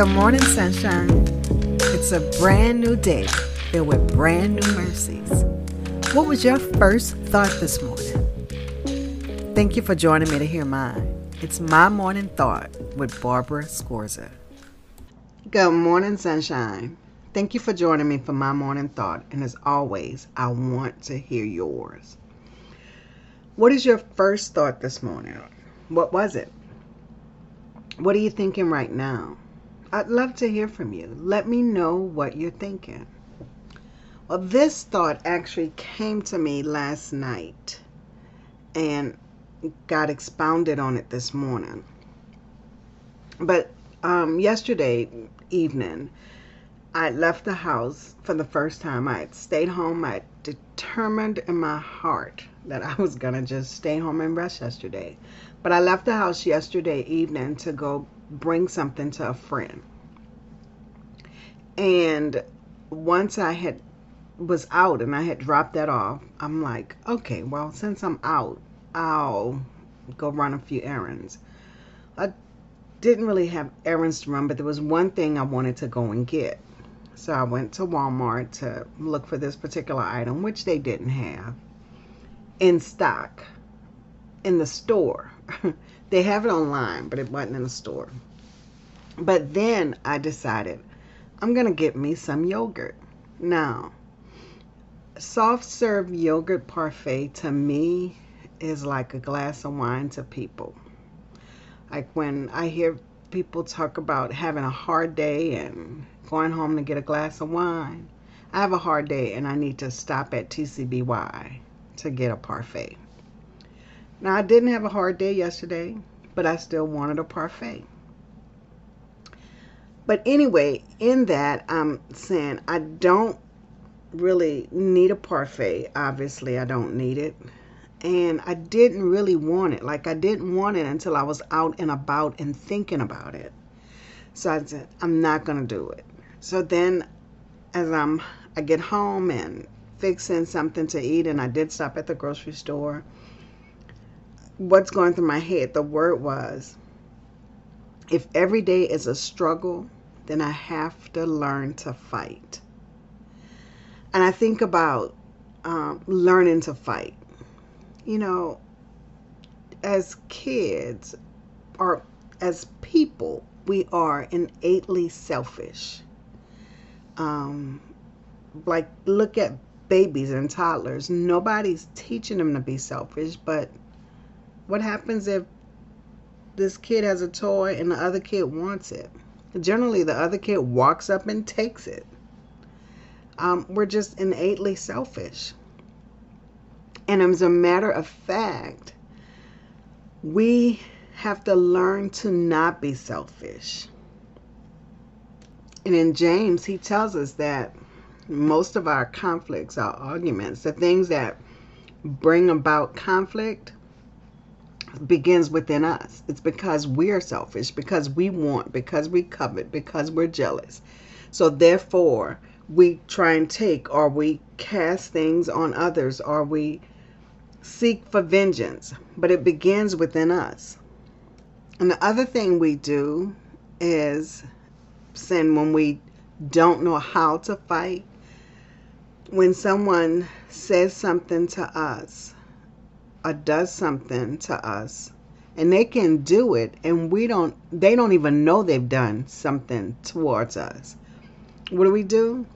Good morning, sunshine. It's a brand new day filled with brand new mercies. What was your first thought this morning? Thank you for joining me to hear mine. It's my morning thought with Barbara Scorza. Good morning, sunshine. Thank you for joining me for my morning thought. And as always, I want to hear yours. What is your first thought this morning? What was it? What are you thinking right now? I'd love to hear from you. Let me know what you're thinking. Well, this thought actually came to me last night and got expounded on it this morning. But um, yesterday evening, I left the house for the first time. I had stayed home. I determined in my heart that I was going to just stay home and rest yesterday. But I left the house yesterday evening to go bring something to a friend. And once I had was out and I had dropped that off, I'm like, okay, well, since I'm out, I'll go run a few errands. I didn't really have errands to run, but there was one thing I wanted to go and get. So I went to Walmart to look for this particular item, which they didn't have in stock in the store. they have it online, but it wasn't in the store. But then I decided I'm going to get me some yogurt. Now, soft serve yogurt parfait to me is like a glass of wine to people. Like when I hear people talk about having a hard day and going home to get a glass of wine, I have a hard day and I need to stop at TCBY to get a parfait. Now, I didn't have a hard day yesterday, but I still wanted a parfait. But anyway, in that, I'm saying I don't really need a parfait. Obviously, I don't need it. And I didn't really want it. Like, I didn't want it until I was out and about and thinking about it. So I said, I'm not going to do it. So then, as I'm, I get home and fixing something to eat, and I did stop at the grocery store. What's going through my head? The word was if every day is a struggle, then I have to learn to fight. And I think about um, learning to fight. You know, as kids or as people, we are innately selfish. Um, like, look at babies and toddlers. Nobody's teaching them to be selfish, but what happens if this kid has a toy and the other kid wants it. Generally, the other kid walks up and takes it. Um, we're just innately selfish. And as a matter of fact, we have to learn to not be selfish. And in James, he tells us that most of our conflicts, our arguments, the things that bring about conflict, begins within us. It's because we're selfish, because we want, because we covet, because we're jealous. So therefore, we try and take or we cast things on others or we seek for vengeance. But it begins within us. And the other thing we do is sin when we don't know how to fight. When someone says something to us or does something to us and they can do it and we don't they don't even know they've done something towards us. What do we do?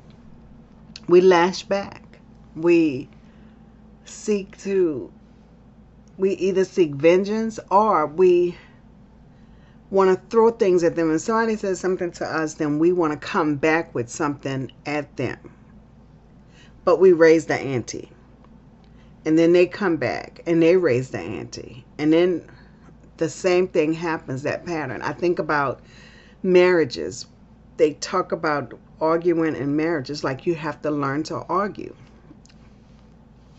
We lash back. We seek to we either seek vengeance or we want to throw things at them. And somebody says something to us then we want to come back with something at them. But we raise the ante and then they come back and they raise the ante. And then the same thing happens that pattern. I think about marriages. They talk about arguing in marriages like you have to learn to argue.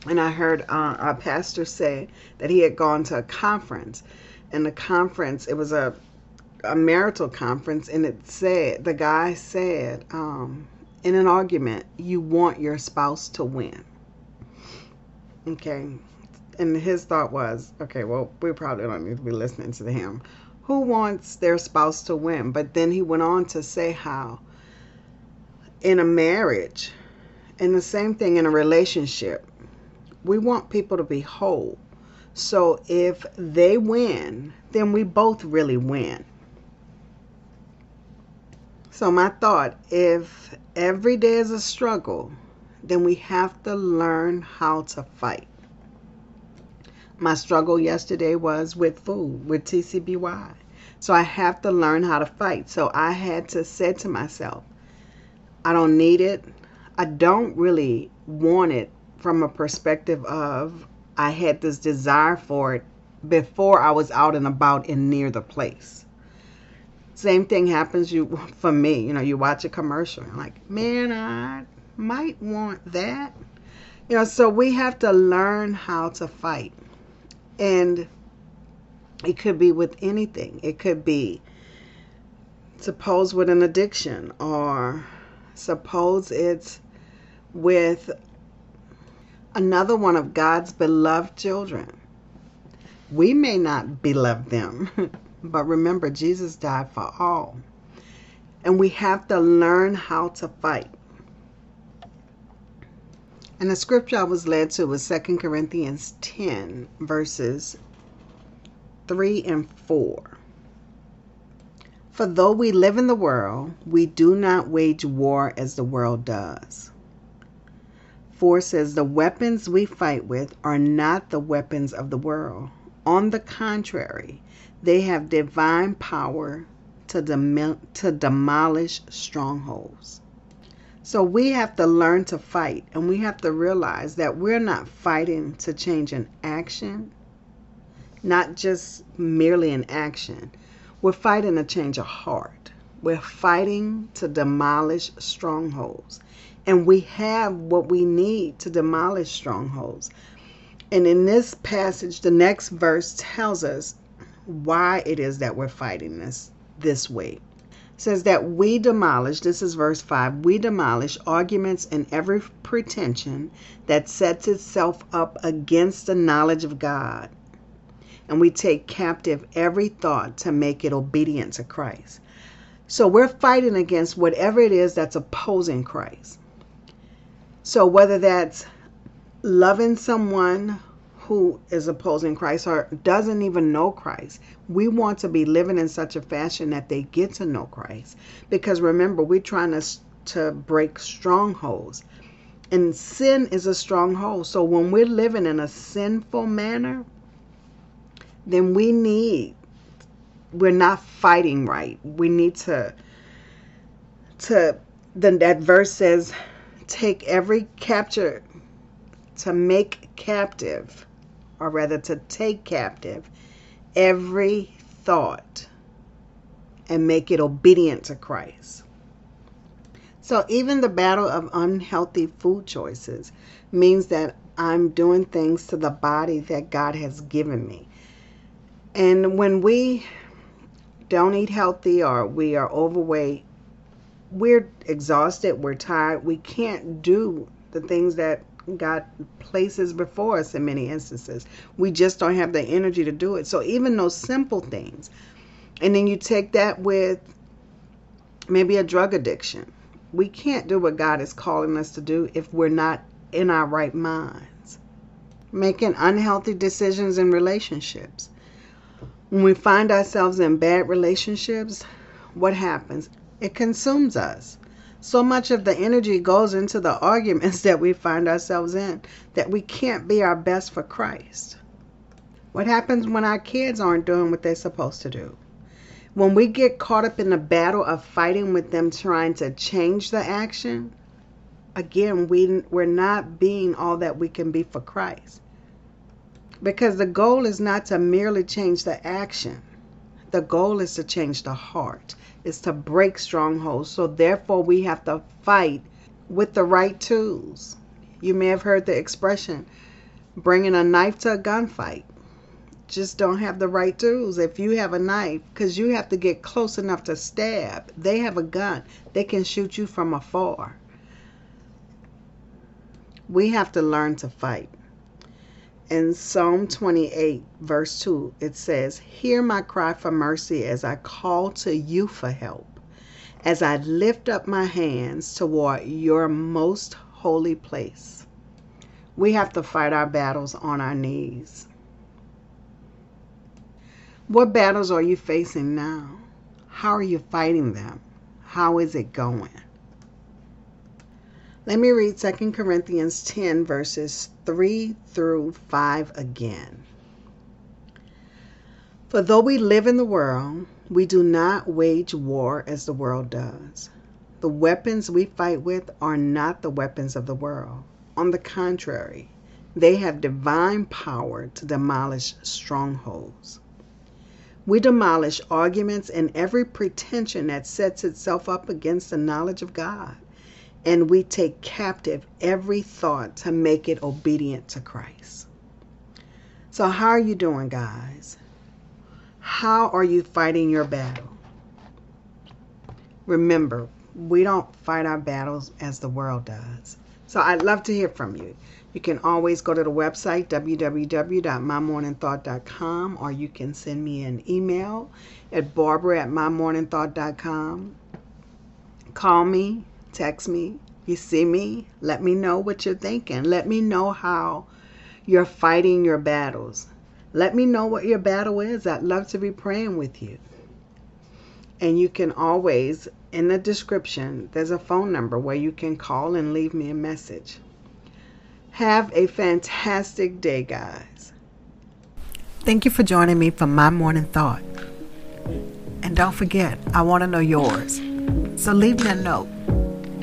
And i heard uh, a pastor say that he had gone to a conference. And the conference it was a a marital conference. And it said the guy said um, in an argument you want your spouse to win Okay. And his thought was, okay, well, we probably don't need to be listening to him. Who wants their spouse to win? But then he went on to say how in a marriage, and the same thing in a relationship, we want people to be whole. So if they win, then we both really win. So my thought, if every day is a struggle, then we have to learn how to fight. My struggle yesterday was with food, with TCBY. So I have to learn how to fight. So I had to say to myself, I don't need it. I don't really want it from a perspective of I had this desire for it before I was out and about and near the place. Same thing happens you for me. You know, you watch a commercial, like, man, I might want that. You know, so we have to learn how to fight. And it could be with anything. It could be, suppose, with an addiction, or suppose it's with another one of God's beloved children. We may not beloved them, but remember, Jesus died for all. And we have to learn how to fight. And the scripture I was led to was 2 Corinthians 10, verses 3 and 4. For though we live in the world, we do not wage war as the world does. 4 says, The weapons we fight with are not the weapons of the world. On the contrary, they have divine power to, dem- to demolish strongholds. So we have to learn to fight and we have to realize that we're not fighting to change an action, not just merely an action. We're fighting to change a heart. We're fighting to demolish strongholds. And we have what we need to demolish strongholds. And in this passage, the next verse tells us why it is that we're fighting this this way says that we demolish, this is verse 5, we demolish arguments and every pretension that sets itself up against the knowledge of God. And we take captive every thought to make it obedient to Christ. So we're fighting against whatever it is that's opposing Christ. So whether that's loving someone who is opposing Christ or doesn't even know Christ. We want to be living in such a fashion that they get to know Christ. Because remember, we're trying to, to break strongholds. And sin is a stronghold. So when we're living in a sinful manner, then we need, we're not fighting right. We need to, to, then that verse says, take every capture, to make captive or rather to take captive every thought and make it obedient to Christ. So even the battle of unhealthy food choices means that I'm doing things to the body that God has given me. And when we don't eat healthy or we are overweight, we're exhausted, we're tired, we can't do the things that God places before us in many instances. We just don't have the energy to do it. So even those simple things. And then you take that with maybe a drug addiction. We can't do what God is calling us to do if we're not in our right minds. Making unhealthy decisions in relationships. When we find ourselves in bad relationships, what happens? It consumes us. So much of the energy goes into the arguments that we find ourselves in that we can't be our best for Christ. What happens when our kids aren't doing what they're supposed to do? When we get caught up in the battle of fighting with them trying to change the action, again, we, we're not being all that we can be for Christ. Because the goal is not to merely change the action, the goal is to change the heart is to break strongholds. So therefore, we have to fight with the right tools. You may have heard the expression bringing a knife to a gunfight. Just don't have the right tools. If you have a knife, because you have to get close enough to stab, they have a gun, they can shoot you from afar. We have to learn to fight. In Psalm 28, verse 2, it says, Hear my cry for mercy as I call to you for help, as I lift up my hands toward your most holy place. We have to fight our battles on our knees. What battles are you facing now? How are you fighting them? How is it going? Let me read 2 Corinthians 10, verses 3 through 5 again. For though we live in the world, we do not wage war as the world does. The weapons we fight with are not the weapons of the world. On the contrary, they have divine power to demolish strongholds. We demolish arguments and every pretension that sets itself up against the knowledge of God and we take captive every thought to make it obedient to Christ. So, how are you doing, guys? How are you fighting your battle? Remember, we don't fight our battles as the world does. So, I'd love to hear from you. You can always go to the website www.mymorningthought.com or you can send me an email at barbara at mymorningthought.com. Call me, text me, you see me, let me know what you're thinking. Let me know how you're fighting your battles. Let me know what your battle is. I'd love to be praying with you. And you can always, in the description, there's a phone number where you can call and leave me a message. Have a fantastic day, guys. Thank you for joining me for my morning thought. And don't forget, I want to know yours. So leave me a note.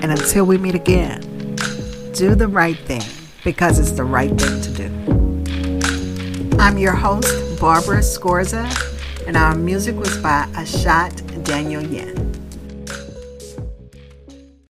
And until we meet again, do the right thing because it's the right thing to do. I'm your host, Barbara Scorza, and our music was by Ashot Danielyan.